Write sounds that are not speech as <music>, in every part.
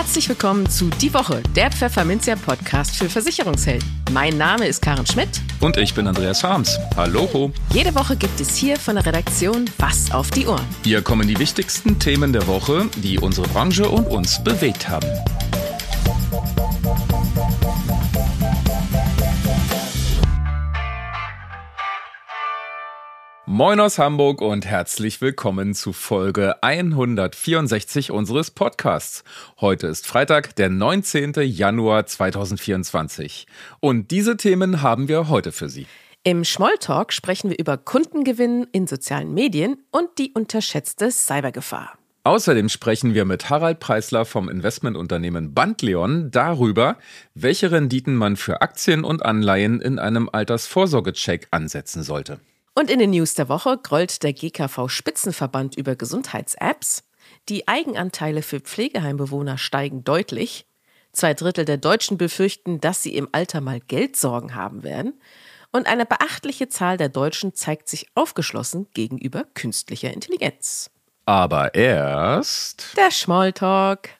Herzlich willkommen zu Die Woche, der Pfefferminzia Podcast für Versicherungshelden. Mein Name ist Karen Schmidt. Und ich bin Andreas Harms. Hallo. Jede Woche gibt es hier von der Redaktion Was auf die Ohren. Hier kommen die wichtigsten Themen der Woche, die unsere Branche und uns bewegt haben. Moin aus Hamburg und herzlich willkommen zu Folge 164 unseres Podcasts. Heute ist Freitag, der 19. Januar 2024. Und diese Themen haben wir heute für Sie. Im Schmolltalk sprechen wir über Kundengewinn in sozialen Medien und die unterschätzte Cybergefahr. Außerdem sprechen wir mit Harald Preisler vom Investmentunternehmen Bandleon darüber, welche Renditen man für Aktien und Anleihen in einem Altersvorsorgecheck ansetzen sollte. Und in den News der Woche grollt der GKV-Spitzenverband über Gesundheits-Apps. Die Eigenanteile für Pflegeheimbewohner steigen deutlich. Zwei Drittel der Deutschen befürchten, dass sie im Alter mal Geldsorgen haben werden. Und eine beachtliche Zahl der Deutschen zeigt sich aufgeschlossen gegenüber künstlicher Intelligenz. Aber erst der Schmolltalk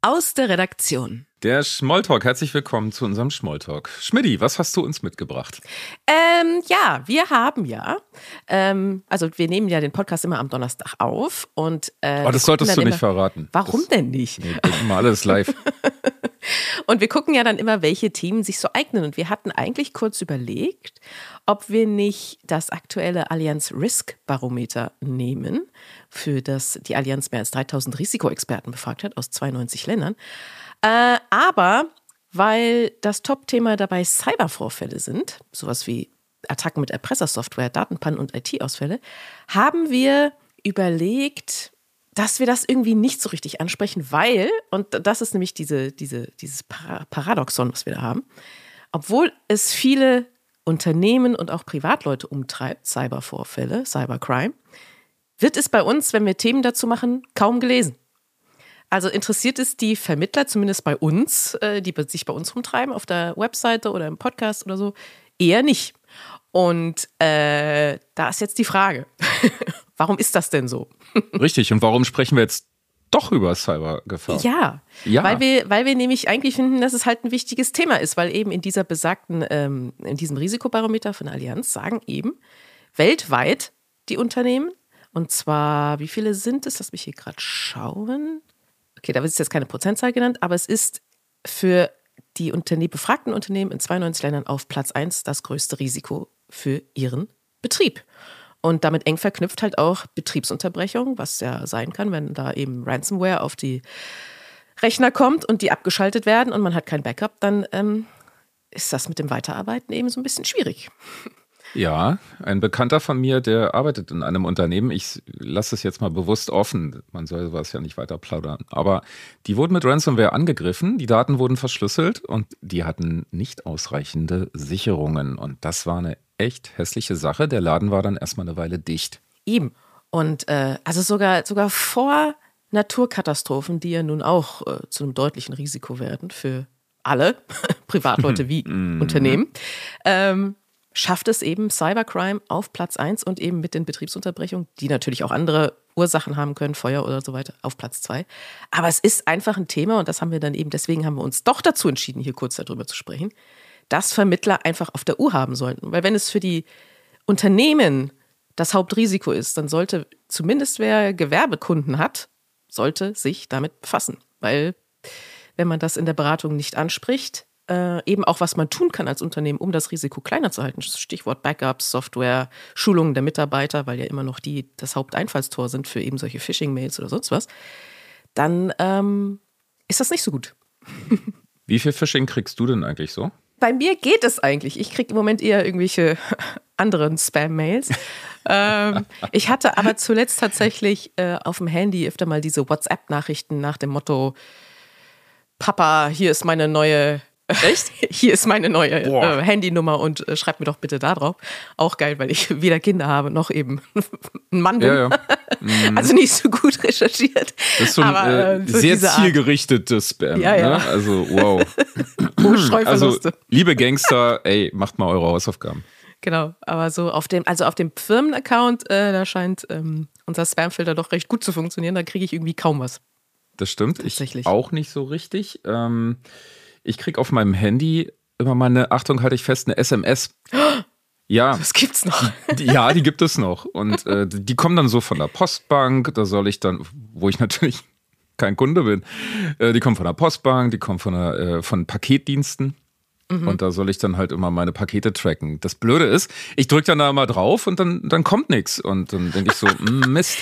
aus der Redaktion. Der Schmolltalk, herzlich willkommen zu unserem Schmolltalk. Schmidti, was hast du uns mitgebracht? Ähm, ja, wir haben ja, ähm, also wir nehmen ja den Podcast immer am Donnerstag auf und äh, oh, das solltest du nicht verraten. Warum das, denn nicht? Nee, immer alles live. <laughs> und wir gucken ja dann immer, welche Themen sich so eignen. Und wir hatten eigentlich kurz überlegt, ob wir nicht das aktuelle Allianz Risk Barometer nehmen, für das die Allianz mehr als 3000 Risikoexperten befragt hat aus 92 Ländern. Äh, aber weil das Top-Thema dabei Cybervorfälle sind, sowas wie Attacken mit Erpressersoftware, Datenpannen und IT-Ausfälle, haben wir überlegt, dass wir das irgendwie nicht so richtig ansprechen, weil, und das ist nämlich diese, diese, dieses Paradoxon, was wir da haben, obwohl es viele Unternehmen und auch Privatleute umtreibt, Cybervorfälle, Cybercrime, wird es bei uns, wenn wir Themen dazu machen, kaum gelesen. Also interessiert es die Vermittler, zumindest bei uns, äh, die sich bei uns rumtreiben, auf der Webseite oder im Podcast oder so, eher nicht. Und äh, da ist jetzt die Frage, <laughs> warum ist das denn so? <laughs> Richtig, und warum sprechen wir jetzt doch über Cybergefahr? Ja, ja. Weil, wir, weil wir nämlich eigentlich finden, dass es halt ein wichtiges Thema ist, weil eben in dieser besagten, ähm, in diesem Risikobarometer von Allianz sagen eben weltweit die Unternehmen, und zwar, wie viele sind es? Lass mich hier gerade schauen okay, da ist jetzt keine Prozentzahl genannt, aber es ist für die Unterne befragten Unternehmen in 92 Ländern auf Platz 1 das größte Risiko für ihren Betrieb. Und damit eng verknüpft halt auch Betriebsunterbrechung, was ja sein kann, wenn da eben Ransomware auf die Rechner kommt und die abgeschaltet werden und man hat kein Backup, dann ähm, ist das mit dem Weiterarbeiten eben so ein bisschen schwierig. Ja, ein Bekannter von mir, der arbeitet in einem Unternehmen. Ich lasse es jetzt mal bewusst offen. Man soll sowas ja nicht weiter plaudern. Aber die wurden mit Ransomware angegriffen, die Daten wurden verschlüsselt und die hatten nicht ausreichende Sicherungen. Und das war eine echt hässliche Sache. Der Laden war dann erstmal eine Weile dicht. Eben. Und äh, also sogar, sogar vor Naturkatastrophen, die ja nun auch äh, zu einem deutlichen Risiko werden für alle, <laughs> Privatleute <laughs> wie mhm. Unternehmen. Ähm, schafft es eben Cybercrime auf Platz 1 und eben mit den Betriebsunterbrechungen, die natürlich auch andere Ursachen haben können, Feuer oder so weiter, auf Platz 2. Aber es ist einfach ein Thema und das haben wir dann eben, deswegen haben wir uns doch dazu entschieden, hier kurz darüber zu sprechen, dass Vermittler einfach auf der Uhr haben sollten. Weil wenn es für die Unternehmen das Hauptrisiko ist, dann sollte zumindest wer Gewerbekunden hat, sollte sich damit befassen. Weil wenn man das in der Beratung nicht anspricht, äh, eben auch, was man tun kann als Unternehmen, um das Risiko kleiner zu halten. Stichwort Backups, Software, Schulungen der Mitarbeiter, weil ja immer noch die das Haupteinfallstor sind für eben solche Phishing-Mails oder sonst was, dann ähm, ist das nicht so gut. <laughs> Wie viel Phishing kriegst du denn eigentlich so? Bei mir geht es eigentlich. Ich kriege im Moment eher irgendwelche <laughs> anderen Spam-Mails. <laughs> ähm, ich hatte aber zuletzt tatsächlich äh, auf dem Handy öfter mal diese WhatsApp-Nachrichten nach dem Motto: Papa, hier ist meine neue Echt? Hier ist meine neue äh, Handynummer und äh, schreibt mir doch bitte da drauf. Auch geil, weil ich <laughs> weder Kinder habe noch eben <laughs> ein Mann bin. Ja, ja. <laughs> Mhm. Also nicht so gut recherchiert. Das ist so ein aber, äh, sehr zielgerichtetes Spam. Ja, ja. Ne? Also wow. also liebe Gangster, ey, macht mal eure Hausaufgaben. Genau, aber so auf dem, also auf dem Firmenaccount, äh, da scheint ähm, unser Spamfilter doch recht gut zu funktionieren. Da kriege ich irgendwie kaum was. das stimmt. Ich auch nicht so richtig. Ähm, ich kriege auf meinem Handy immer mal eine, Achtung, halte ich fest, eine SMS. Ja. Das gibt's noch. Die, ja, die gibt es noch. Und äh, die kommen dann so von der Postbank. Da soll ich dann, wo ich natürlich kein Kunde bin, äh, die kommen von der Postbank, die kommen von, der, äh, von Paketdiensten. Mhm. Und da soll ich dann halt immer meine Pakete tracken. Das Blöde ist, ich drücke dann da mal drauf und dann, dann kommt nichts. Und dann denke ich so, Mist.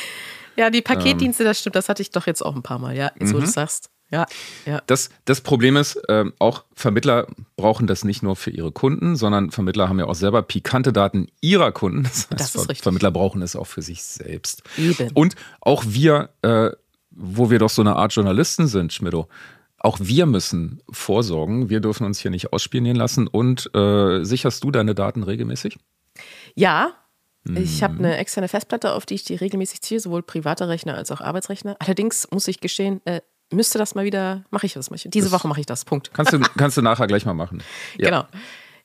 Ja, die Paketdienste, ähm, das stimmt, das hatte ich doch jetzt auch ein paar Mal, ja, jetzt wo du mhm. sagst. Ja, ja. Das, das Problem ist, äh, auch Vermittler brauchen das nicht nur für ihre Kunden, sondern Vermittler haben ja auch selber pikante Daten ihrer Kunden. Das, heißt, das ist richtig. Vermittler brauchen es auch für sich selbst. Eben. Und auch wir, äh, wo wir doch so eine Art Journalisten sind, Schmidto, auch wir müssen vorsorgen. Wir dürfen uns hier nicht ausspionieren lassen. Und äh, sicherst du deine Daten regelmäßig? Ja, ich habe eine externe Festplatte, auf die ich die regelmäßig ziehe, sowohl private Rechner als auch Arbeitsrechner. Allerdings muss ich gestehen, äh, müsste das mal wieder, mache ich das mal. Diese das Woche mache ich das, Punkt. Kannst du, <laughs> kannst du nachher gleich mal machen. Ja. Genau.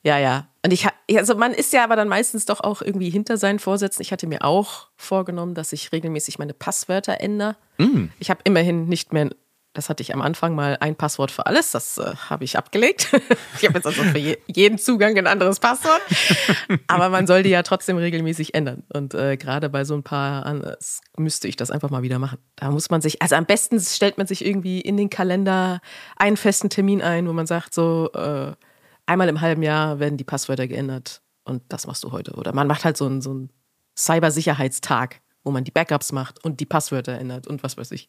Ja, ja. Und ich also man ist ja aber dann meistens doch auch irgendwie hinter seinen Vorsätzen. Ich hatte mir auch vorgenommen, dass ich regelmäßig meine Passwörter ändere. Mm. Ich habe immerhin nicht mehr das hatte ich am Anfang mal ein Passwort für alles. Das äh, habe ich abgelegt. <laughs> ich habe jetzt also für je, jeden Zugang ein anderes Passwort. Aber man soll die ja trotzdem regelmäßig ändern. Und äh, gerade bei so ein paar äh, müsste ich das einfach mal wieder machen. Da muss man sich, also am besten stellt man sich irgendwie in den Kalender einen festen Termin ein, wo man sagt, so äh, einmal im halben Jahr werden die Passwörter geändert. Und das machst du heute. Oder man macht halt so einen, so einen Cybersicherheitstag, wo man die Backups macht und die Passwörter ändert und was weiß ich.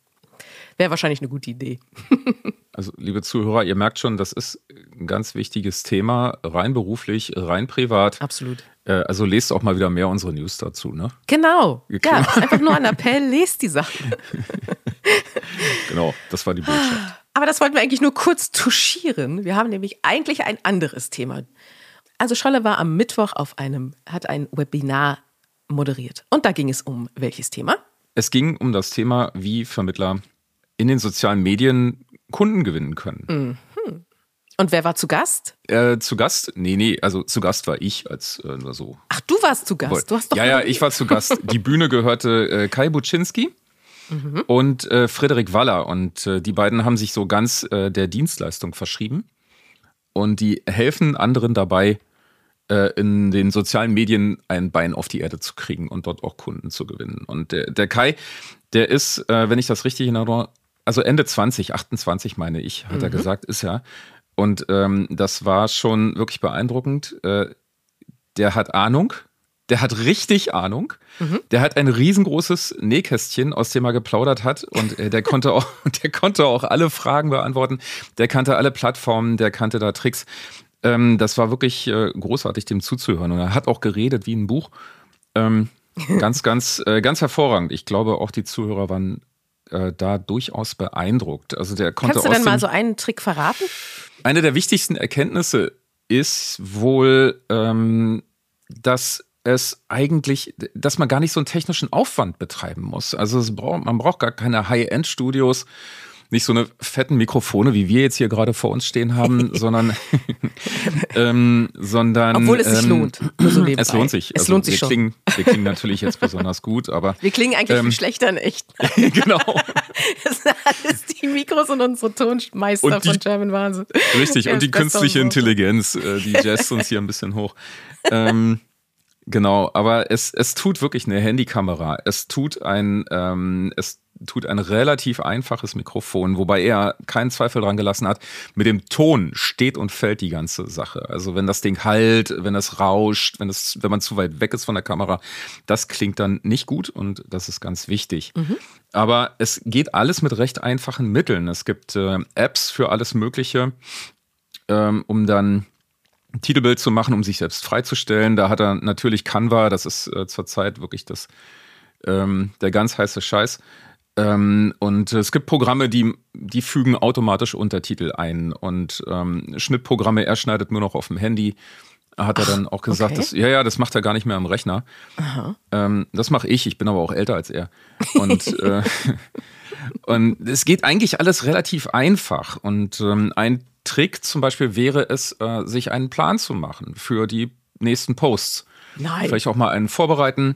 Wäre wahrscheinlich eine gute Idee. <laughs> also, liebe Zuhörer, ihr merkt schon, das ist ein ganz wichtiges Thema, rein beruflich, rein privat. Absolut. Äh, also lest auch mal wieder mehr unsere News dazu, ne? Genau. Ja, einfach nur ein Appell, <laughs> lest die Sachen. <laughs> genau, das war die Botschaft. Aber das wollten wir eigentlich nur kurz touchieren. Wir haben nämlich eigentlich ein anderes Thema. Also Scholle war am Mittwoch auf einem, hat ein Webinar moderiert. Und da ging es um welches Thema? Es ging um das Thema, wie Vermittler in den sozialen Medien Kunden gewinnen können. Mhm. Und wer war zu Gast? Äh, zu Gast? Nee, nee, also zu Gast war ich als äh, so. Ach, du warst zu Gast. Du hast doch ja, ja, ich war zu Gast. Die Bühne gehörte äh, Kai Buczynski mhm. und äh, Frederik Waller. Und äh, die beiden haben sich so ganz äh, der Dienstleistung verschrieben. Und die helfen anderen dabei, äh, in den sozialen Medien ein Bein auf die Erde zu kriegen und dort auch Kunden zu gewinnen. Und der, der Kai, der ist, wenn ich das richtig erinnere, also Ende 20, 28 meine ich, hat mhm. er gesagt, ist er. Und ähm, das war schon wirklich beeindruckend. Äh, der hat Ahnung, der hat richtig Ahnung. Mhm. Der hat ein riesengroßes Nähkästchen, aus dem er geplaudert hat. Und äh, der konnte auch, <laughs> der konnte auch alle Fragen beantworten. Der kannte alle Plattformen, der kannte da Tricks. Ähm, das war wirklich äh, großartig, dem zuzuhören. Und er hat auch geredet wie ein Buch. Ähm, <laughs> ganz, ganz, äh, ganz hervorragend. Ich glaube, auch die Zuhörer waren äh, da durchaus beeindruckt. Also der konnte Kannst du denn mal so einen Trick verraten? Eine der wichtigsten Erkenntnisse ist wohl, ähm, dass es eigentlich, dass man gar nicht so einen technischen Aufwand betreiben muss. Also braucht, man braucht gar keine High-End-Studios nicht so eine fetten Mikrofone, wie wir jetzt hier gerade vor uns stehen haben, <laughs> sondern, ähm, sondern. Obwohl es sich ähm, lohnt. So es lohnt sich. Es also lohnt sich wir schon. Klingen, wir klingen natürlich jetzt besonders gut, aber. Wir klingen eigentlich ähm, viel schlechter in echt. <laughs> genau. <laughs> Das sind alles die Mikros und unsere Tonmeister und die, von German Wahnsinn. Richtig, und die künstliche Intelligenz, äh, die jazzt uns hier ein bisschen hoch. Ähm, Genau, aber es, es tut wirklich eine Handykamera. Es tut ein, ähm, es tut ein relativ einfaches Mikrofon, wobei er keinen Zweifel dran gelassen hat. Mit dem Ton steht und fällt die ganze Sache. Also wenn das Ding halt, wenn es rauscht, wenn es, wenn man zu weit weg ist von der Kamera, das klingt dann nicht gut und das ist ganz wichtig. Mhm. Aber es geht alles mit recht einfachen Mitteln. Es gibt äh, Apps für alles Mögliche, ähm, um dann ein Titelbild zu machen, um sich selbst freizustellen. Da hat er natürlich Canva, das ist äh, zurzeit wirklich das, ähm, der ganz heiße Scheiß. Ähm, und es gibt Programme, die, die fügen automatisch Untertitel ein und ähm, Schnittprogramme, er schneidet nur noch auf dem Handy. Hat er dann auch gesagt, okay. dass, ja, ja, das macht er gar nicht mehr am Rechner. Ähm, das mache ich, ich bin aber auch älter als er. Und, äh, <laughs> <laughs> und es geht eigentlich alles relativ einfach. Und ähm, ein Trick zum Beispiel wäre es, äh, sich einen Plan zu machen für die nächsten Posts. Nein. Vielleicht auch mal einen vorbereiten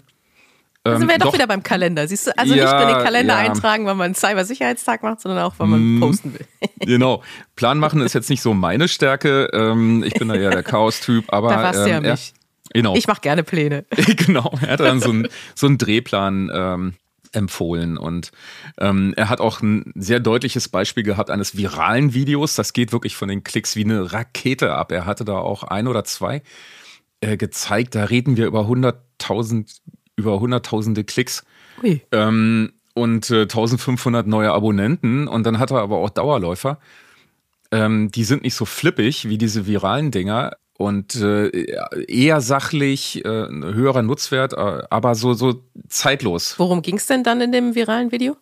Also ähm, wäre doch, doch, wieder beim Kalender. Siehst du, also ja, nicht nur den Kalender ja. eintragen, wenn man einen Cybersicherheitstag macht, sondern auch, wenn man mm, posten will. <laughs> genau. Plan machen ist jetzt nicht so meine Stärke. Ähm, ich bin da ja der Chaos-Typ, aber. Da warst ähm, ja mich. Genau. Ich mache gerne Pläne. <laughs> genau. Er hat dann so einen, so einen Drehplan ähm, empfohlen. Und ähm, er hat auch ein sehr deutliches Beispiel gehabt eines viralen Videos. Das geht wirklich von den Klicks wie eine Rakete ab. Er hatte da auch ein oder zwei äh, gezeigt. Da reden wir über 100.000, über hunderttausende Klicks. Ähm, und äh, 1500 neue Abonnenten. Und dann hat er aber auch Dauerläufer. Ähm, die sind nicht so flippig wie diese viralen Dinger und äh, eher sachlich, äh, höherer Nutzwert, äh, aber so, so zeitlos. Worum ging es denn dann in dem viralen Video?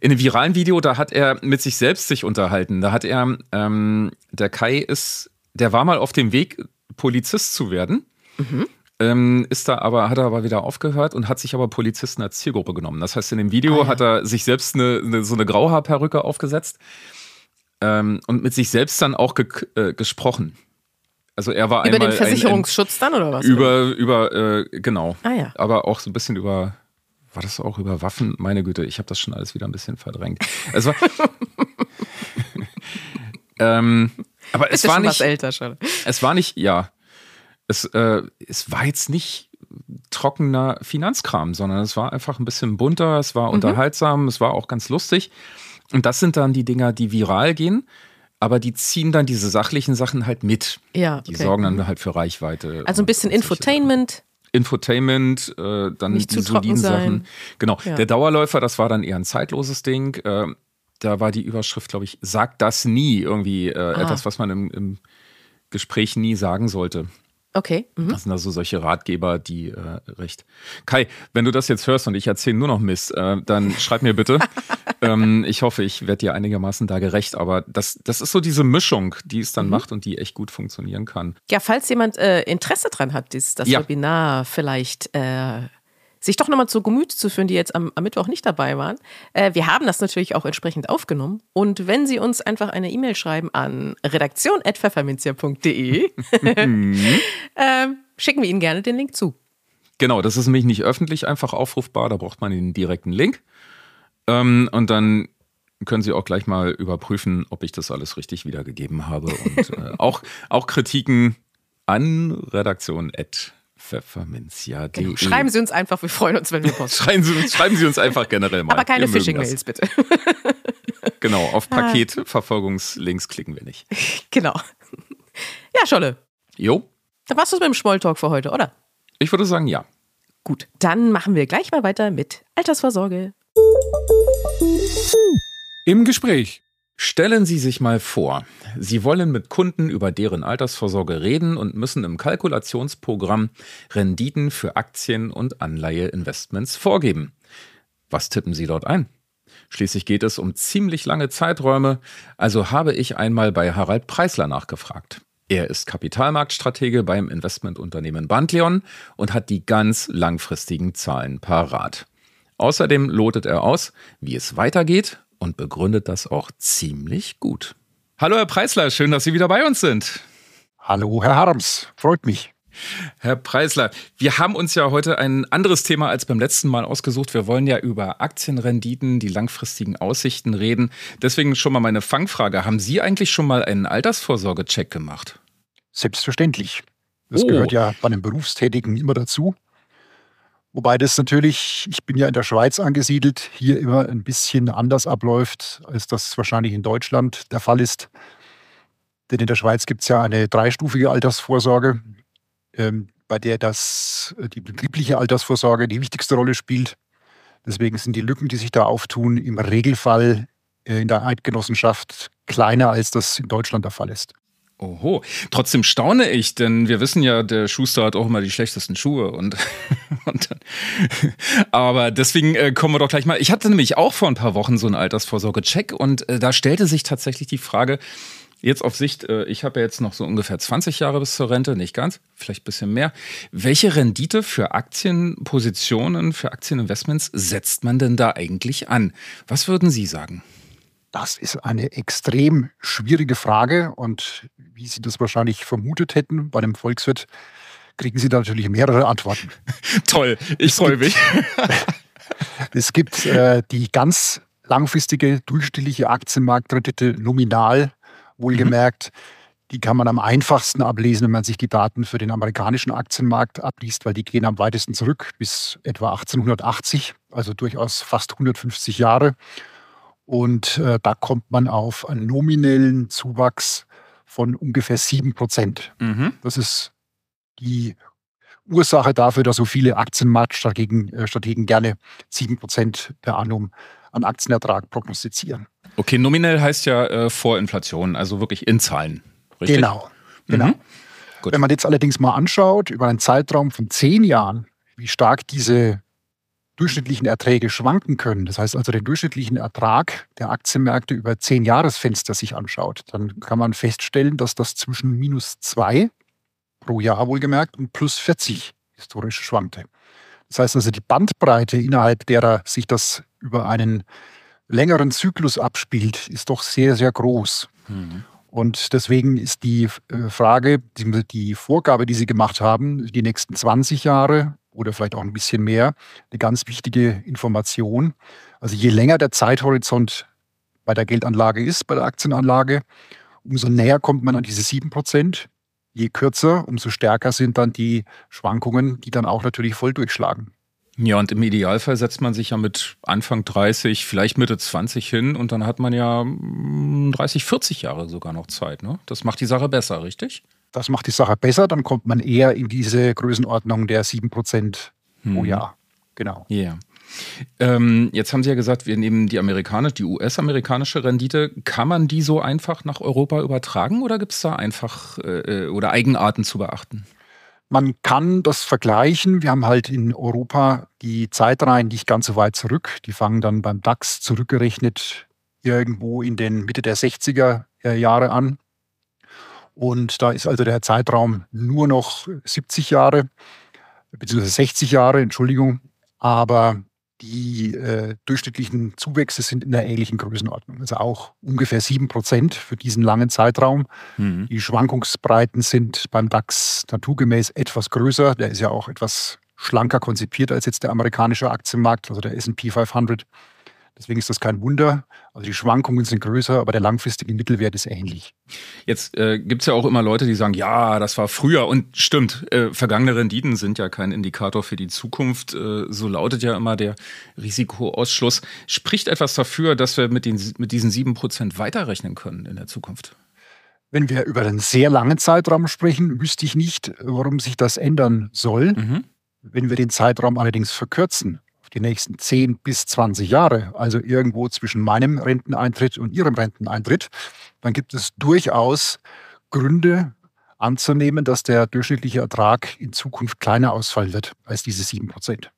In dem viralen Video, da hat er mit sich selbst sich unterhalten. Da hat er, ähm, der Kai ist, der war mal auf dem Weg, Polizist zu werden. Mhm. Ähm, ist da aber, hat er aber wieder aufgehört und hat sich aber Polizisten als Zielgruppe genommen. Das heißt, in dem Video ah, ja. hat er sich selbst eine, eine, so eine Grauhaarperücke aufgesetzt ähm, und mit sich selbst dann auch ge äh, gesprochen. Also er war über einmal den Versicherungsschutz ein, dann oder was? Über über äh, genau. Ah ja. Aber auch so ein bisschen über war das auch über Waffen? Meine Güte, ich habe das schon alles wieder ein bisschen verdrängt. Es war, <laughs> ähm, aber es war nicht älter schon. Es war nicht ja. Es, äh, es war jetzt nicht trockener Finanzkram, sondern es war einfach ein bisschen bunter, es war mhm. unterhaltsam, es war auch ganz lustig. Und das sind dann die Dinger, die viral gehen aber die ziehen dann diese sachlichen Sachen halt mit. Ja. Okay. Die sorgen dann halt für Reichweite. Also ein bisschen Infotainment. Infotainment, äh, dann Nicht die soliden Sachen. Genau. Ja. Der Dauerläufer, das war dann eher ein zeitloses Ding. Äh, da war die Überschrift, glaube ich, sagt das nie irgendwie äh, ah. etwas, was man im, im Gespräch nie sagen sollte. Okay. Mhm. Das sind also solche Ratgeber, die äh, recht. Kai, wenn du das jetzt hörst und ich erzähle nur noch Mist, äh, dann schreib mir bitte. <laughs> ähm, ich hoffe, ich werde dir einigermaßen da gerecht, aber das, das ist so diese Mischung, die es dann mhm. macht und die echt gut funktionieren kann. Ja, falls jemand äh, Interesse dran hat, dieses, das ja. Webinar vielleicht äh, sich doch nochmal zu Gemüte zu führen, die jetzt am, am Mittwoch nicht dabei waren. Äh, wir haben das natürlich auch entsprechend aufgenommen. Und wenn Sie uns einfach eine E-Mail schreiben an redaktion.pfefferminzia.de, <laughs> äh, schicken wir Ihnen gerne den Link zu. Genau, das ist nämlich nicht öffentlich einfach aufrufbar, da braucht man den direkten Link. Ähm, und dann können Sie auch gleich mal überprüfen, ob ich das alles richtig wiedergegeben habe. Und <laughs> äh, auch, auch Kritiken an redaktion@ pfefferminzia.de. Genau. Schreiben Sie uns einfach, wir freuen uns, wenn wir posten. <laughs> schreiben, Sie, schreiben Sie uns einfach generell mal. Aber keine Phishing-Mails, bitte. <laughs> genau, auf ah. Paketverfolgungslinks klicken wir nicht. Genau. Ja, Scholle. Jo. Dann war's das mit dem Schmolltalk für heute, oder? Ich würde sagen, ja. Gut, dann machen wir gleich mal weiter mit Altersvorsorge. Im Gespräch. Stellen Sie sich mal vor, Sie wollen mit Kunden über deren Altersvorsorge reden und müssen im Kalkulationsprogramm Renditen für Aktien und Anleiheinvestments vorgeben. Was tippen Sie dort ein? Schließlich geht es um ziemlich lange Zeiträume, also habe ich einmal bei Harald Preisler nachgefragt. Er ist Kapitalmarktstratege beim Investmentunternehmen Bandleon und hat die ganz langfristigen Zahlen parat. Außerdem lotet er aus, wie es weitergeht und begründet das auch ziemlich gut. Hallo Herr Preisler, schön, dass Sie wieder bei uns sind. Hallo Herr Harms, freut mich. Herr Preisler, wir haben uns ja heute ein anderes Thema als beim letzten Mal ausgesucht. Wir wollen ja über Aktienrenditen, die langfristigen Aussichten reden. Deswegen schon mal meine Fangfrage. Haben Sie eigentlich schon mal einen Altersvorsorgecheck gemacht? Selbstverständlich. Das oh. gehört ja bei einem Berufstätigen immer dazu. Wobei das natürlich, ich bin ja in der Schweiz angesiedelt, hier immer ein bisschen anders abläuft, als das wahrscheinlich in Deutschland der Fall ist. Denn in der Schweiz gibt es ja eine dreistufige Altersvorsorge, ähm, bei der das, äh, die betriebliche Altersvorsorge die wichtigste Rolle spielt. Deswegen sind die Lücken, die sich da auftun, im Regelfall äh, in der Eidgenossenschaft kleiner, als das in Deutschland der Fall ist. Oho, trotzdem staune ich, denn wir wissen ja, der Schuster hat auch immer die schlechtesten Schuhe und, <laughs> und dann, aber deswegen äh, kommen wir doch gleich mal. Ich hatte nämlich auch vor ein paar Wochen so einen Altersvorsorge-Check und äh, da stellte sich tatsächlich die Frage, jetzt auf Sicht, äh, ich habe ja jetzt noch so ungefähr 20 Jahre bis zur Rente, nicht ganz, vielleicht ein bisschen mehr. Welche Rendite für Aktienpositionen, für Aktieninvestments setzt man denn da eigentlich an? Was würden Sie sagen? Das ist eine extrem schwierige Frage und wie Sie das wahrscheinlich vermutet hätten, bei einem Volkswirt kriegen Sie da natürlich mehrere Antworten. <laughs> Toll, ich freue mich. <laughs> es gibt äh, die ganz langfristige durchschnittliche Aktienmarktrendite nominal, wohlgemerkt. Mhm. Die kann man am einfachsten ablesen, wenn man sich die Daten für den amerikanischen Aktienmarkt abliest, weil die gehen am weitesten zurück bis etwa 1880, also durchaus fast 150 Jahre. Und äh, da kommt man auf einen nominellen Zuwachs von ungefähr 7 Prozent. Mhm. Das ist die Ursache dafür, dass so viele Aktienmarktstrategen äh, Strategen gerne 7 Prozent per annum an Aktienertrag prognostizieren. Okay, nominell heißt ja äh, vor Inflation, also wirklich in Zahlen. Richtig? Genau. genau. Mhm. Wenn man jetzt allerdings mal anschaut, über einen Zeitraum von zehn Jahren, wie stark diese durchschnittlichen Erträge schwanken können, das heißt also den durchschnittlichen Ertrag der Aktienmärkte über zehn Jahresfenster sich anschaut, dann kann man feststellen, dass das zwischen minus zwei pro Jahr wohlgemerkt und plus 40 historisch schwankte. Das heißt also, die Bandbreite, innerhalb derer sich das über einen längeren Zyklus abspielt, ist doch sehr, sehr groß. Mhm. Und deswegen ist die äh, Frage, die Vorgabe, die Sie gemacht haben, die nächsten 20 Jahre oder vielleicht auch ein bisschen mehr, eine ganz wichtige Information. Also je länger der Zeithorizont bei der Geldanlage ist, bei der Aktienanlage, umso näher kommt man an diese 7 Prozent. Je kürzer, umso stärker sind dann die Schwankungen, die dann auch natürlich voll durchschlagen. Ja, und im Idealfall setzt man sich ja mit Anfang 30, vielleicht Mitte 20 hin und dann hat man ja 30, hm, 40 Jahre sogar noch Zeit. Ne? Das macht die Sache besser, richtig? Das macht die Sache besser, dann kommt man eher in diese Größenordnung der 7% hm. pro Jahr. Genau. Ja. Yeah. Ähm, jetzt haben Sie ja gesagt, wir nehmen die amerikanische, die US-amerikanische Rendite. Kann man die so einfach nach Europa übertragen oder gibt es da einfach äh, äh, oder Eigenarten zu beachten? Man kann das vergleichen. Wir haben halt in Europa die Zeitreihen nicht ganz so weit zurück. Die fangen dann beim DAX zurückgerechnet irgendwo in den Mitte der 60er Jahre an. Und da ist also der Zeitraum nur noch 70 Jahre, beziehungsweise 60 Jahre, Entschuldigung. Aber die äh, durchschnittlichen Zuwächse sind in der ähnlichen Größenordnung, also auch ungefähr 7 Prozent für diesen langen Zeitraum. Mhm. Die Schwankungsbreiten sind beim DAX naturgemäß etwas größer. Der ist ja auch etwas schlanker konzipiert als jetzt der amerikanische Aktienmarkt, also der SP 500. Deswegen ist das kein Wunder. Also die Schwankungen sind größer, aber der langfristige Mittelwert ist ähnlich. Jetzt äh, gibt es ja auch immer Leute, die sagen, ja, das war früher. Und stimmt, äh, vergangene Renditen sind ja kein Indikator für die Zukunft. Äh, so lautet ja immer der Risikoausschluss. Spricht etwas dafür, dass wir mit, den, mit diesen sieben Prozent weiterrechnen können in der Zukunft? Wenn wir über einen sehr langen Zeitraum sprechen, wüsste ich nicht, warum sich das ändern soll. Mhm. Wenn wir den Zeitraum allerdings verkürzen, die nächsten 10 bis 20 Jahre, also irgendwo zwischen meinem Renteneintritt und Ihrem Renteneintritt, dann gibt es durchaus Gründe anzunehmen, dass der durchschnittliche Ertrag in Zukunft kleiner ausfallen wird als diese 7 Prozent.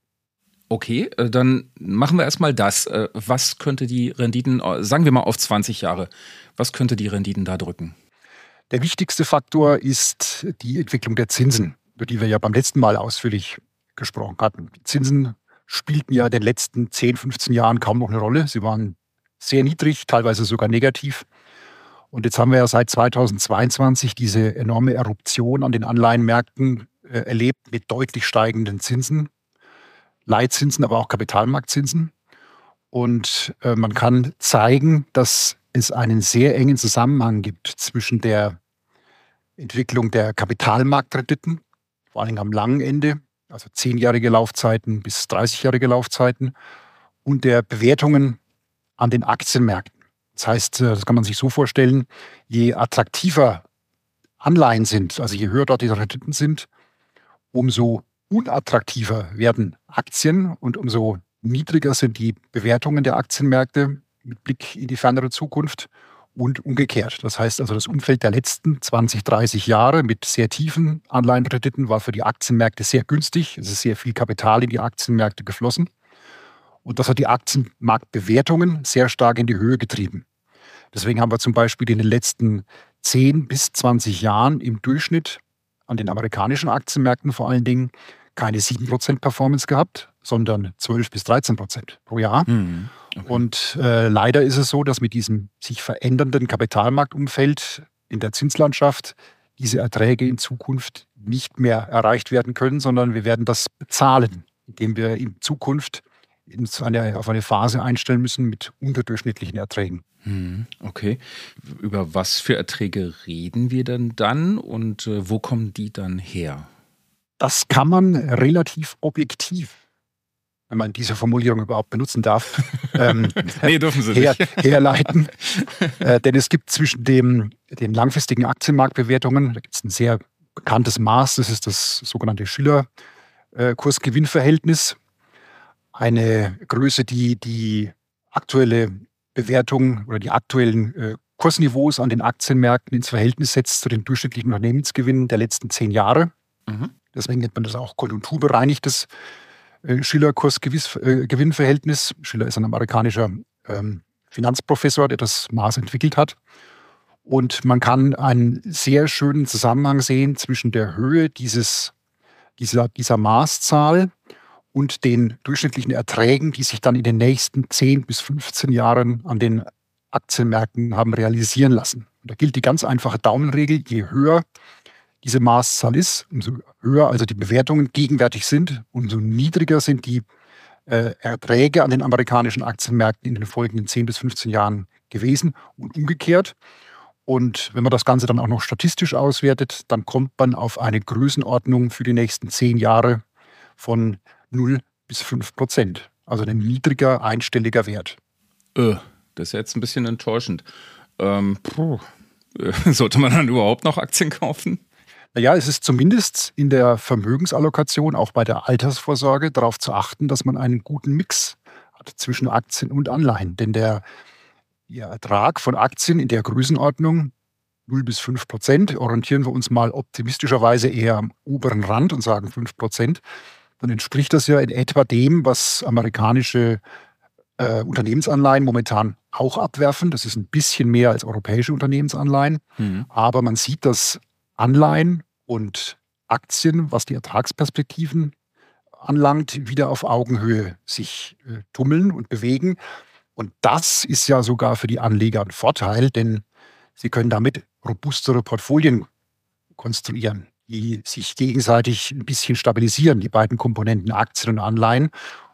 Okay, äh, dann machen wir erstmal das. Äh, was könnte die Renditen, äh, sagen wir mal auf 20 Jahre, was könnte die Renditen da drücken? Der wichtigste Faktor ist die Entwicklung der Zinsen, über die wir ja beim letzten Mal ausführlich gesprochen hatten. Die Zinsen spielten ja in den letzten 10, 15 Jahren kaum noch eine Rolle. Sie waren sehr niedrig, teilweise sogar negativ. Und jetzt haben wir ja seit 2022 diese enorme Eruption an den Anleihenmärkten äh, erlebt mit deutlich steigenden Zinsen, Leitzinsen, aber auch Kapitalmarktzinsen. Und äh, man kann zeigen, dass es einen sehr engen Zusammenhang gibt zwischen der Entwicklung der Kapitalmarktkrediten, vor allem am langen Ende, also zehnjährige Laufzeiten bis 30-jährige Laufzeiten und der Bewertungen an den Aktienmärkten. Das heißt, äh, das kann man sich so vorstellen, je attraktiver Anleihen sind, also je höher dort die Renditen sind, umso unattraktiver werden Aktien und umso niedriger sind die Bewertungen der Aktienmärkte mit Blick in die fernere Zukunft und umgekehrt. Das heißt also, das Umfeld der letzten 20, 30 Jahre mit sehr tiefen Anleihenkrediten war für die Aktienmärkte sehr günstig. Es ist sehr viel Kapital in die Aktienmärkte geflossen. Und das hat die Aktienmarktbewertungen sehr stark in die Höhe getrieben. Deswegen haben wir zum Beispiel in den letzten 10 bis 20 Jahren im Durchschnitt an den amerikanischen Aktienmärkten vor allen Dingen keine 7% Performance gehabt, sondern 12 bis 13% pro Jahr. Mhm. Okay. Und äh, leider ist es so, dass mit diesem sich verändernden Kapitalmarktumfeld in der Zinslandschaft diese Erträge in Zukunft nicht mehr erreicht werden können, sondern wir werden das bezahlen, indem wir in Zukunft eine, auf eine Phase einstellen müssen mit unterdurchschnittlichen Erträgen. Hm, okay. Über was für Erträge reden wir denn dann und äh, wo kommen die dann her? Das kann man relativ objektiv, wenn man diese Formulierung überhaupt benutzen darf, <laughs> ähm, nee, dürfen Sie her, nicht. <laughs> herleiten. äh, denn es gibt zwischen dem, den langfristigen Aktienmarktbewertungen, da gibt es ein sehr bekanntes Maß, das ist das sogenannte Schiller-Kursgewinnverhältnis. Äh, eine Größe, die die aktuelle Bewertung oder die aktuellen äh, Kursniveaus an den Aktienmärkten ins Verhältnis setzt zu den durchschnittlichen Unternehmensgewinnen der letzten zehn Jahre. Mhm. Deswegen nennt man das auch konjunkturbereinigtes äh, Schiller-Kursgewinnverhältnis. Schiller ist ein amerikanischer ähm, Finanzprofessor, der das Maß entwickelt hat. Und man kann einen sehr schönen Zusammenhang sehen zwischen der Höhe dieses, dieser, dieser Maßzahl und den durchschnittlichen Erträgen, die sich dann in den nächsten 10 bis 15 Jahren an den Aktienmärkten haben realisieren lassen. Und da gilt die ganz einfache Daumenregel, je höher diese Maßzahl ist, umso höher also die Bewertungen gegenwärtig sind, umso niedriger sind die äh, Erträge an den amerikanischen Aktienmärkten in den folgenden 10 bis 15 Jahren gewesen und umgekehrt. Und wenn man das Ganze dann auch noch statistisch auswertet, dann kommt man auf eine Größenordnung für die nächsten 10 Jahre von 0 bis 5 Prozent. Also ein niedriger, einstelliger Wert. Äh, das ist jetzt ein bisschen enttäuschend. Ähm, puh. <laughs> Sollte man dann überhaupt noch Aktien kaufen? Naja, es ist zumindest in der Vermögensallokation, auch bei der Altersvorsorge, darauf zu achten, dass man einen guten Mix hat zwischen Aktien und Anleihen. Denn der, der Ertrag von Aktien in der Größenordnung 0 bis 5 Prozent, orientieren wir uns mal optimistischerweise eher am oberen Rand und sagen 5 Prozent, dann entspricht das ja in etwa dem, was amerikanische äh, Unternehmensanleihen momentan auch abwerfen. Das ist ein bisschen mehr als europäische Unternehmensanleihen. Mhm. Aber man sieht, dass Anleihen und Aktien, was die Ertragsperspektiven anlangt, wieder auf Augenhöhe sich äh, tummeln und bewegen. Und das ist ja sogar für die Anleger ein Vorteil, denn sie können damit robustere Portfolien konstruieren die sich gegenseitig ein bisschen stabilisieren, die beiden Komponenten Aktien und Anleihen,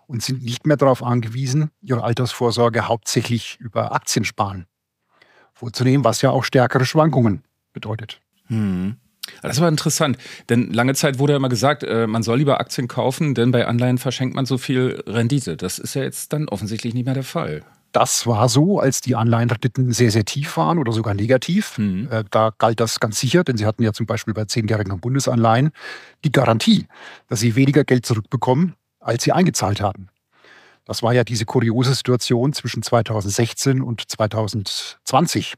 und sind nicht mehr darauf angewiesen, ihre Altersvorsorge hauptsächlich über Aktiensparen vorzunehmen, was ja auch stärkere Schwankungen bedeutet. Hm. Das war interessant, denn lange Zeit wurde ja immer gesagt, äh, man soll lieber Aktien kaufen, denn bei Anleihen verschenkt man so viel Rendite. Das ist ja jetzt dann offensichtlich nicht mehr der Fall. Das war so, als die Anleihenrenditen sehr, sehr tief waren oder sogar negativ. Mhm. Äh, da galt das ganz sicher, denn sie hatten ja zum Beispiel bei zehnjährigen Bundesanleihen die Garantie, dass sie weniger Geld zurückbekommen, als sie eingezahlt haben. Das war ja diese kuriose Situation zwischen 2016 und 2020.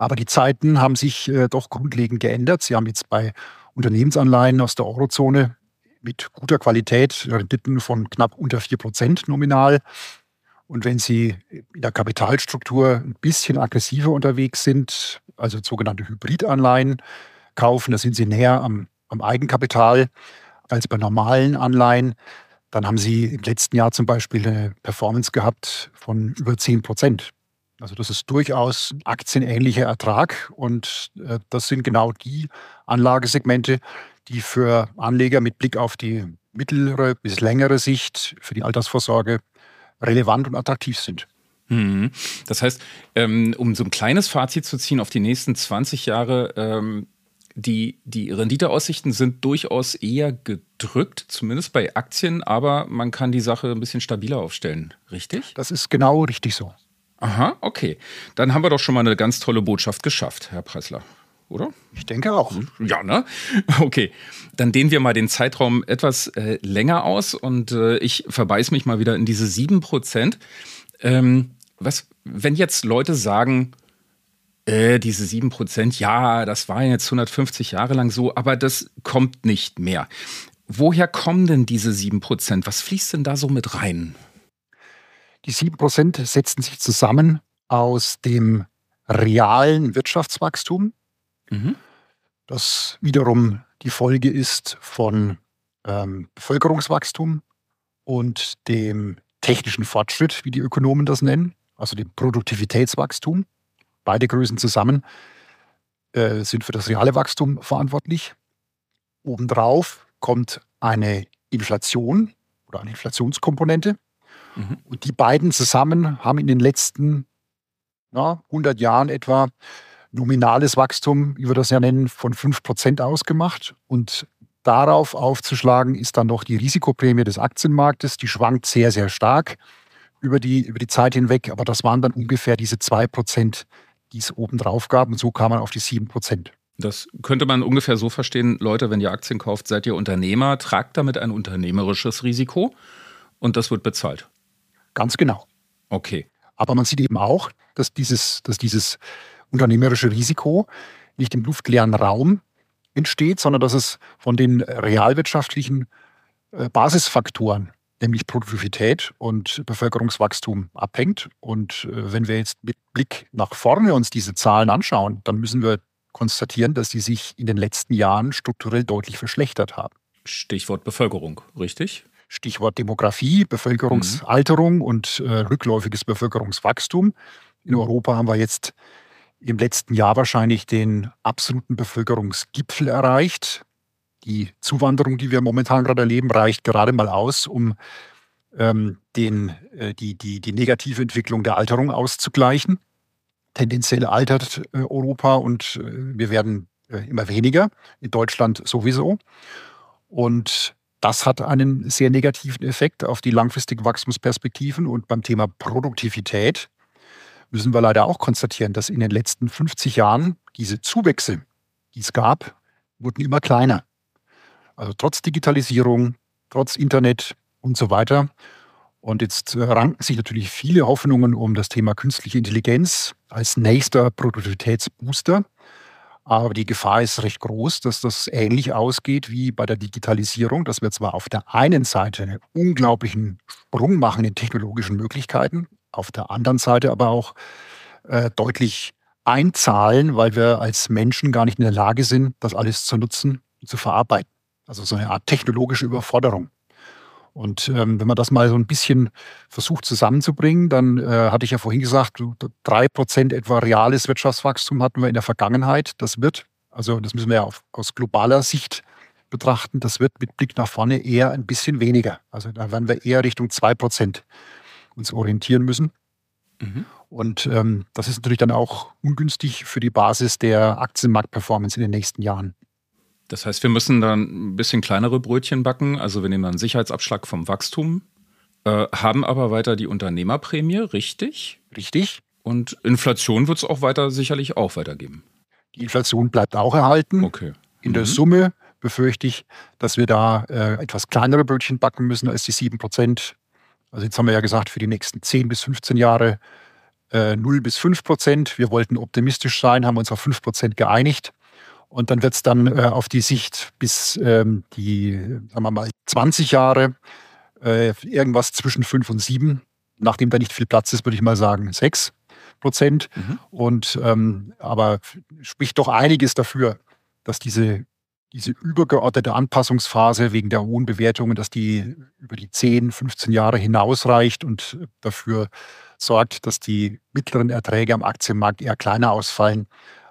Aber die Zeiten haben sich äh, doch grundlegend geändert. Sie haben jetzt bei Unternehmensanleihen aus der Eurozone mit guter Qualität Renditen von knapp unter 4 Prozent nominal und wenn Sie in der Kapitalstruktur ein bisschen aggressiver unterwegs sind, also sogenannte Hybridanleihen kaufen, da sind Sie näher am, am Eigenkapital als bei normalen Anleihen, dann haben Sie im letzten Jahr zum Beispiel eine Performance gehabt von über 10 Prozent. Also das ist durchaus aktienähnlicher Ertrag und äh, das sind genau die Anlagesegmente, die für Anleger mit Blick auf die mittlere bis längere Sicht für die Altersvorsorge relevant und attraktiv sind. Mhm. Das heißt, ähm, um so ein kleines Fazit zu ziehen auf die nächsten 20 Jahre, ähm, die, die Renditeaussichten sind durchaus eher gedrückt, zumindest bei Aktien, aber man kann die Sache ein bisschen stabiler aufstellen, richtig? Das ist genau richtig so. Aha, okay. Dann haben wir doch schon mal eine ganz tolle Botschaft geschafft, Herr Preisler oder? Ich denke auch. Ja, ne? <laughs> Okay. Dann dehnen wir mal den Zeitraum etwas äh, länger aus und äh, ich verbeiß mich mal wieder in diese 7%. Ähm, was, wenn jetzt Leute sagen, äh, diese 7%, ja, das war jetzt 150 Jahre lang so, aber das kommt nicht mehr. Woher kommen denn diese 7%? Was fließt denn da so mit rein? Die 7% setzen sich zusammen aus dem realen Wirtschaftswachstum, Mhm. Das wiederum die Folge ist von ähm, Bevölkerungswachstum und dem technischen Fortschritt, wie die Ökonomen das nennen, also dem Produktivitätswachstum. Beide Größen zusammen äh, sind für das reale Wachstum verantwortlich. Obendrauf kommt eine Inflation oder eine Inflationskomponente. Mhm. Und die beiden zusammen haben in den letzten na, 100 Jahren etwa nominales Wachstum, wie wir das ja nennen, von 5% ausgemacht. Und darauf aufzuschlagen ist dann noch die Risikoprämie des Aktienmarktes. Die schwankt sehr, sehr stark über die, über die Zeit hinweg. Aber das waren dann ungefähr diese 2%, die es obendrauf gab. Und so kam man auf die 7%. Das könnte man ungefähr so verstehen, Leute, wenn ihr Aktien kauft, seid ihr Unternehmer, tragt damit ein unternehmerisches Risiko und das wird bezahlt. Ganz genau. Okay. Aber man sieht eben auch, dass dieses, dass dieses unternehmerische Risiko nicht im luftleeren Raum entsteht, sondern dass es von den realwirtschaftlichen äh, Basisfaktoren, nämlich Produktivität und Bevölkerungswachstum, abhängt. Und äh, wenn wir jetzt mit Blick nach vorne uns diese Zahlen anschauen, dann müssen wir konstatieren, dass die sich in den letzten Jahren strukturell deutlich verschlechtert haben. Stichwort Bevölkerung, richtig? Stichwort Demografie, Bevölkerungsalterung mhm. und äh, rückläufiges Bevölkerungswachstum. In Europa haben wir jetzt im letzten Jahr wahrscheinlich den absoluten Bevölkerungsgipfel erreicht. Die Zuwanderung, die wir momentan gerade erleben, reicht gerade mal aus, um ähm, den, äh, die, die, die negative Entwicklung der Alterung auszugleichen. Tendenziell altert äh, Europa und äh, wir werden äh, immer weniger, in Deutschland sowieso. Und das hat einen sehr negativen Effekt auf die langfristigen Wachstumsperspektiven. Und beim Thema Produktivität müssen wir leider auch konstatieren, dass in den letzten 50 Jahren diese Zuwächse, die es gab, wurden immer kleiner. Also trotz Digitalisierung, trotz Internet und so weiter. Und jetzt ranken sich natürlich viele Hoffnungen um das Thema künstliche Intelligenz als nächster Produktivitätsbooster. Aber die Gefahr ist recht groß, dass das ähnlich ausgeht wie bei der Digitalisierung, dass wir zwar auf der einen Seite einen unglaublichen Sprung machen in technologischen Möglichkeiten, auf der anderen Seite aber auch äh, deutlich einzahlen, weil wir als Menschen gar nicht in der Lage sind, das alles zu nutzen und zu verarbeiten. Also so eine Art technologische Überforderung. Und ähm, wenn man das mal so ein bisschen versucht zusammenzubringen, dann äh, hatte ich ja vorhin gesagt, drei Prozent etwa reales Wirtschaftswachstum hatten wir in der Vergangenheit. Das wird, also das müssen wir ja auf, aus globaler Sicht betrachten, das wird mit Blick nach vorne eher ein bisschen weniger. Also da werden wir eher Richtung zwei Prozent uns orientieren müssen. Mhm. Und ähm, das ist natürlich dann auch ungünstig für die Basis der Aktienmarktperformance in den nächsten Jahren. Das heißt, wir müssen dann ein bisschen kleinere Brötchen backen. Also wir nehmen dann Sicherheitsabschlag vom Wachstum, äh, haben aber weiter die Unternehmerprämie, richtig? Richtig. Und Inflation wird es auch weiter sicherlich auch weitergeben. Die Inflation bleibt auch erhalten. Okay. In mhm. der Summe befürchte ich, dass wir da äh, etwas kleinere Brötchen backen müssen als die 7 Prozent. Also jetzt haben wir ja gesagt, für die nächsten 10 bis 15 Jahre äh, 0 bis 5 Prozent. Wir wollten optimistisch sein, haben uns auf 5 Prozent geeinigt. Und dann wird es dann äh, auf die Sicht bis ähm, die, sagen wir mal, 20 Jahre äh, irgendwas zwischen 5 und 7. Nachdem da nicht viel Platz ist, würde ich mal sagen 6 Prozent. Mhm. Und ähm, aber spricht doch einiges dafür, dass diese, diese übergeordnete Anpassungsphase wegen der hohen Bewertungen, dass die über die 10, 15 Jahre hinausreicht und dafür sorgt, dass die mittleren Erträge am Aktienmarkt eher kleiner ausfallen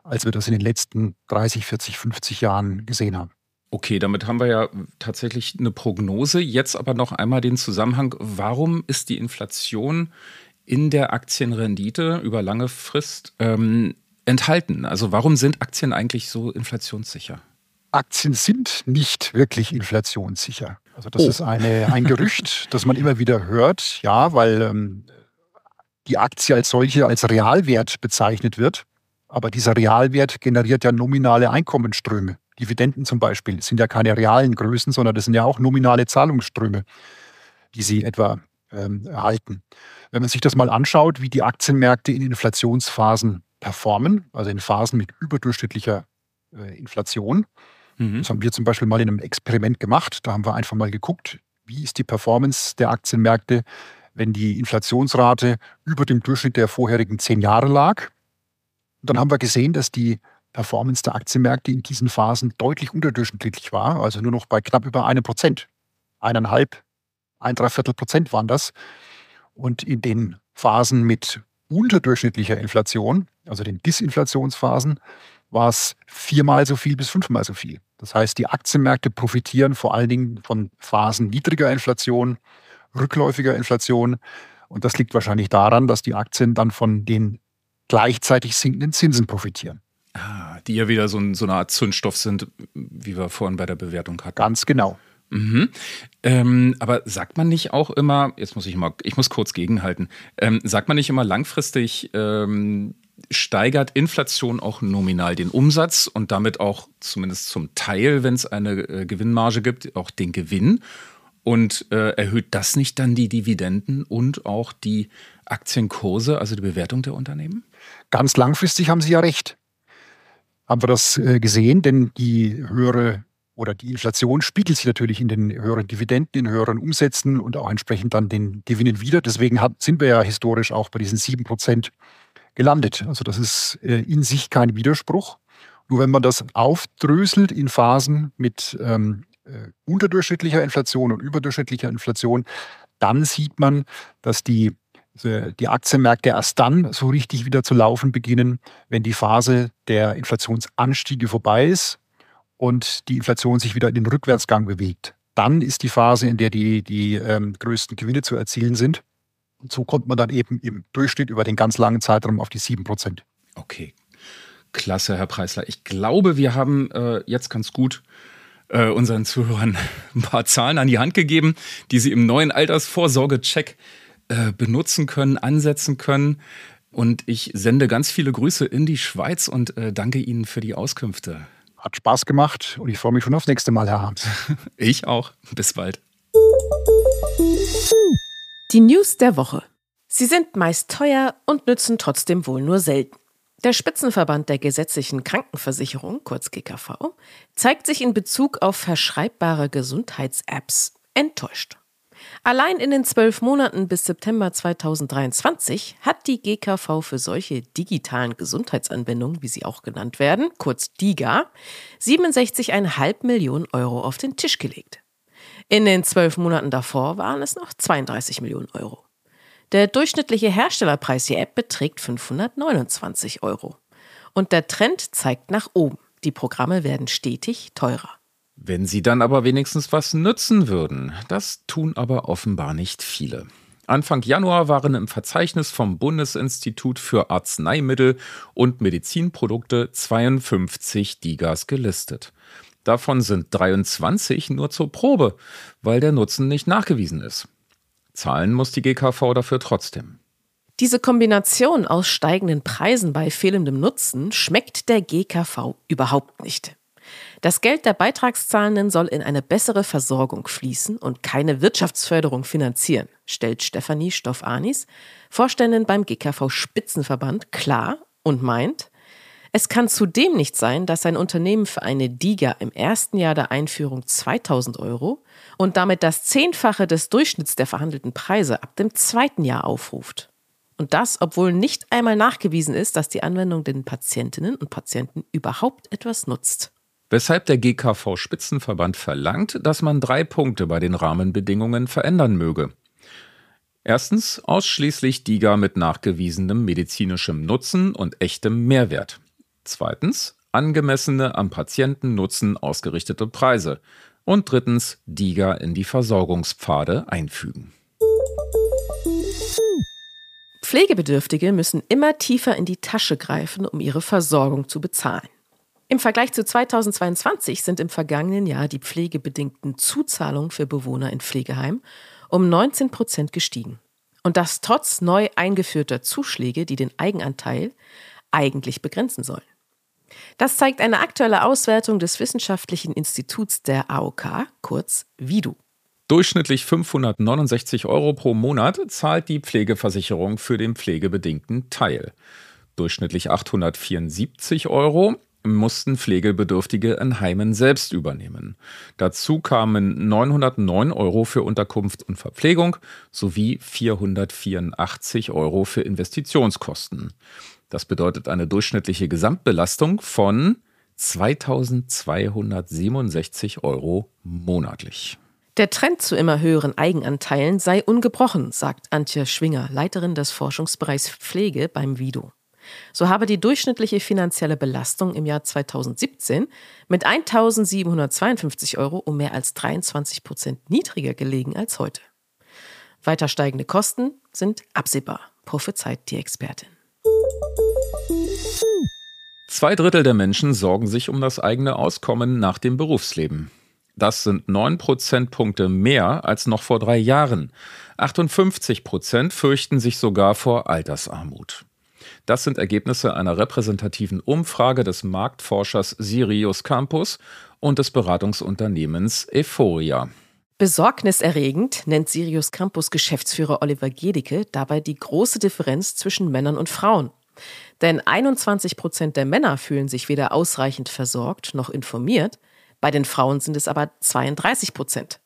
als wir das in den letzten 30, 40, 50 Jahren gesehen haben. Okay, damit haben wir ja tatsächlich eine Prognose. Jetzt aber noch einmal den Zusammenhang. Warum ist die Inflation in der Aktienrendite über lange Frist ähm, enthalten? Also warum sind Aktien eigentlich so inflationssicher? Aktien sind nicht wirklich inflationssicher. Also das oh. ist eine, ein Gerücht, <laughs> das man immer wieder hört. Ja, weil ähm, die Aktie als solche als Realwert bezeichnet wird. Aber dieser Realwert generiert ja nominale Einkommensströme. Dividenden zum Beispiel sind ja keine realen Größen, sondern das sind ja auch nominale Zahlungsströme, die sie etwa ähm, erhalten. Wenn man sich das mal anschaut, wie die Aktienmärkte in Inflationsphasen performen, also in Phasen mit überdurchschnittlicher äh, Inflation, mhm. das haben wir zum Beispiel mal in einem Experiment gemacht. Da haben wir einfach mal geguckt, wie ist die Performance der Aktienmärkte, wenn die Inflationsrate über dem Durchschnitt der vorherigen zehn Jahre lag. Und dann haben wir gesehen, dass die Performance der Aktienmärkte in diesen Phasen deutlich unterdurchschnittlich war, also nur noch bei knapp über einem Prozent. Eineinhalb, ein Dreiviertel Prozent waren das. Und in den Phasen mit unterdurchschnittlicher Inflation, also den Disinflationsphasen, war es viermal so viel bis fünfmal so viel. Das heißt, die Aktienmärkte profitieren vor allen Dingen von Phasen niedriger Inflation, rückläufiger Inflation. Und das liegt wahrscheinlich daran, dass die Aktien dann von den gleichzeitig sinkenden Zinsen profitieren. Ah, die ja wieder so, ein, so eine Art Zündstoff sind, wie wir vorhin bei der Bewertung hatten. Ganz genau. Mhm. Ähm, aber sagt man nicht auch immer, jetzt muss ich mal, ich muss kurz gegenhalten, ähm, sagt man nicht immer langfristig, ähm, steigert Inflation auch nominal den Umsatz und damit auch zumindest zum Teil, wenn es eine äh, Gewinnmarge gibt, auch den Gewinn? Und äh, erhöht das nicht dann die Dividenden und auch die Aktienkurse, also die Bewertung der Unternehmen? Ganz langfristig haben Sie ja recht. Haben wir das äh, gesehen, denn die höhere oder die Inflation spiegelt sich natürlich in den höheren Dividenden, in höheren Umsätzen und auch entsprechend dann den Gewinnen wieder. Deswegen sind wir ja historisch auch bei diesen sieben Prozent gelandet. Also das ist äh, in sich kein Widerspruch. Nur wenn man das aufdröselt in Phasen mit ähm, äh, unterdurchschnittlicher Inflation und überdurchschnittlicher Inflation, dann sieht man, dass die, die Aktienmärkte erst dann so richtig wieder zu laufen beginnen, wenn die Phase der Inflationsanstiege vorbei ist und die Inflation sich wieder in den Rückwärtsgang bewegt. Dann ist die Phase, in der die, die ähm, größten Gewinne zu erzielen sind. Und so kommt man dann eben im Durchschnitt über den ganz langen Zeitraum auf die 7 Prozent. Okay, klasse, Herr Preisler. Ich glaube, wir haben äh, jetzt ganz gut äh, unseren Zuhörern <laughs> ein paar Zahlen an die Hand gegeben, die sie im neuen Altersvorsorge-Check äh, benutzen können, ansetzen können. Und ich sende ganz viele Grüße in die Schweiz und äh, danke Ihnen für die Auskünfte. Hat Spaß gemacht und ich freue mich schon aufs nächste Mal, Herr Harms. <laughs> ich auch. Bis bald. Die News der Woche. Sie sind meist teuer und nützen trotzdem wohl nur selten. Der Spitzenverband der gesetzlichen Krankenversicherung, kurz GKV, zeigt sich in Bezug auf verschreibbare Gesundheits-Apps enttäuscht. Allein in den zwölf Monaten bis September 2023 hat die GKV für solche digitalen Gesundheitsanwendungen, wie sie auch genannt werden, kurz DIGA, 67,5 Millionen Euro auf den Tisch gelegt. In den zwölf Monaten davor waren es noch 32 Millionen Euro. Der durchschnittliche Herstellerpreis je App beträgt 529 Euro. Und der Trend zeigt nach oben. Die Programme werden stetig teurer. Wenn sie dann aber wenigstens was nützen würden. Das tun aber offenbar nicht viele. Anfang Januar waren im Verzeichnis vom Bundesinstitut für Arzneimittel und Medizinprodukte 52 Digas gelistet. Davon sind 23 nur zur Probe, weil der Nutzen nicht nachgewiesen ist. Zahlen muss die GKV dafür trotzdem. Diese Kombination aus steigenden Preisen bei fehlendem Nutzen schmeckt der GKV überhaupt nicht. Das Geld der Beitragszahlenden soll in eine bessere Versorgung fließen und keine Wirtschaftsförderung finanzieren, stellt Stefanie Stoff-Anis, Vorständin beim GKV Spitzenverband, klar und meint, es kann zudem nicht sein, dass ein Unternehmen für eine DIGA im ersten Jahr der Einführung 2000 Euro und damit das Zehnfache des Durchschnitts der verhandelten Preise ab dem zweiten Jahr aufruft. Und das, obwohl nicht einmal nachgewiesen ist, dass die Anwendung den Patientinnen und Patienten überhaupt etwas nutzt. Weshalb der GKV Spitzenverband verlangt, dass man drei Punkte bei den Rahmenbedingungen verändern möge. Erstens ausschließlich DIGA mit nachgewiesenem medizinischem Nutzen und echtem Mehrwert. Zweitens angemessene am Patientennutzen ausgerichtete Preise. Und drittens DIGA in die Versorgungspfade einfügen. Pflegebedürftige müssen immer tiefer in die Tasche greifen, um ihre Versorgung zu bezahlen. Im Vergleich zu 2022 sind im vergangenen Jahr die pflegebedingten Zuzahlungen für Bewohner in Pflegeheimen um 19 Prozent gestiegen. Und das trotz neu eingeführter Zuschläge, die den Eigenanteil eigentlich begrenzen sollen. Das zeigt eine aktuelle Auswertung des Wissenschaftlichen Instituts der AOK, kurz VIDU. Durchschnittlich 569 Euro pro Monat zahlt die Pflegeversicherung für den pflegebedingten Teil. Durchschnittlich 874 Euro mussten Pflegebedürftige in Heimen selbst übernehmen. Dazu kamen 909 Euro für Unterkunft und Verpflegung sowie 484 Euro für Investitionskosten. Das bedeutet eine durchschnittliche Gesamtbelastung von 2267 Euro monatlich. Der Trend zu immer höheren Eigenanteilen sei ungebrochen, sagt Antje Schwinger, Leiterin des Forschungsbereichs Pflege beim Vido. So habe die durchschnittliche finanzielle Belastung im Jahr 2017 mit 1.752 Euro um mehr als 23 Prozent niedriger gelegen als heute. Weiter steigende Kosten sind absehbar, prophezeit die Expertin. Zwei Drittel der Menschen sorgen sich um das eigene Auskommen nach dem Berufsleben. Das sind neun Prozentpunkte mehr als noch vor drei Jahren. 58 Prozent fürchten sich sogar vor Altersarmut. Das sind Ergebnisse einer repräsentativen Umfrage des Marktforschers Sirius Campus und des Beratungsunternehmens Euphoria. Besorgniserregend nennt Sirius Campus Geschäftsführer Oliver Gedicke dabei die große Differenz zwischen Männern und Frauen. Denn 21 Prozent der Männer fühlen sich weder ausreichend versorgt noch informiert, bei den Frauen sind es aber 32 Prozent.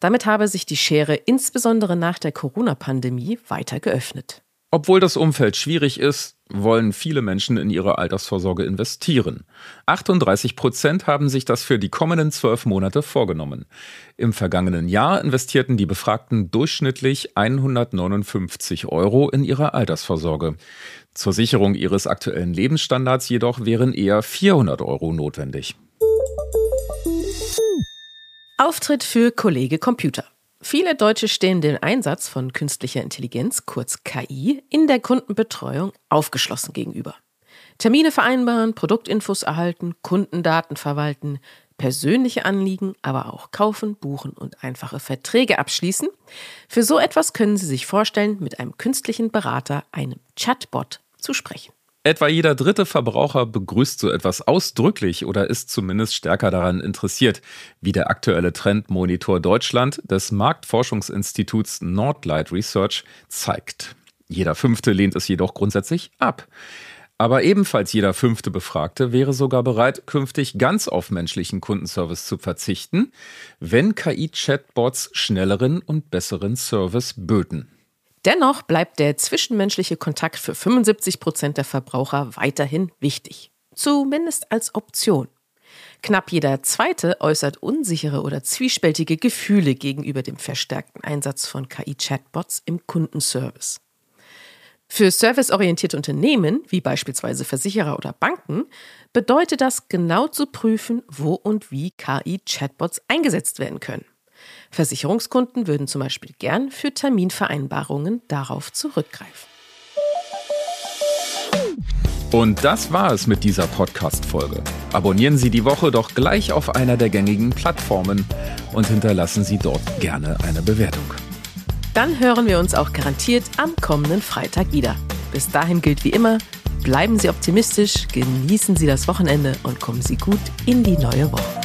Damit habe sich die Schere insbesondere nach der Corona-Pandemie weiter geöffnet. Obwohl das Umfeld schwierig ist, wollen viele Menschen in ihre Altersvorsorge investieren. 38 Prozent haben sich das für die kommenden zwölf Monate vorgenommen. Im vergangenen Jahr investierten die Befragten durchschnittlich 159 Euro in ihre Altersvorsorge. Zur Sicherung ihres aktuellen Lebensstandards jedoch wären eher 400 Euro notwendig. Auftritt für Kollege Computer. Viele Deutsche stehen dem Einsatz von künstlicher Intelligenz, kurz KI, in der Kundenbetreuung aufgeschlossen gegenüber. Termine vereinbaren, Produktinfos erhalten, Kundendaten verwalten, persönliche Anliegen, aber auch kaufen, buchen und einfache Verträge abschließen. Für so etwas können Sie sich vorstellen, mit einem künstlichen Berater, einem Chatbot, zu sprechen. Etwa jeder dritte Verbraucher begrüßt so etwas ausdrücklich oder ist zumindest stärker daran interessiert, wie der aktuelle Trendmonitor Deutschland des Marktforschungsinstituts Nordlight Research zeigt. Jeder fünfte lehnt es jedoch grundsätzlich ab. Aber ebenfalls jeder fünfte Befragte wäre sogar bereit, künftig ganz auf menschlichen Kundenservice zu verzichten, wenn KI-Chatbots schnelleren und besseren Service böten. Dennoch bleibt der zwischenmenschliche Kontakt für 75 Prozent der Verbraucher weiterhin wichtig. Zumindest als Option. Knapp jeder zweite äußert unsichere oder zwiespältige Gefühle gegenüber dem verstärkten Einsatz von KI-Chatbots im Kundenservice. Für serviceorientierte Unternehmen, wie beispielsweise Versicherer oder Banken, bedeutet das genau zu prüfen, wo und wie KI-Chatbots eingesetzt werden können. Versicherungskunden würden zum Beispiel gern für Terminvereinbarungen darauf zurückgreifen. Und das war es mit dieser Podcast-Folge. Abonnieren Sie die Woche doch gleich auf einer der gängigen Plattformen und hinterlassen Sie dort gerne eine Bewertung. Dann hören wir uns auch garantiert am kommenden Freitag wieder. Bis dahin gilt wie immer, bleiben Sie optimistisch, genießen Sie das Wochenende und kommen Sie gut in die neue Woche.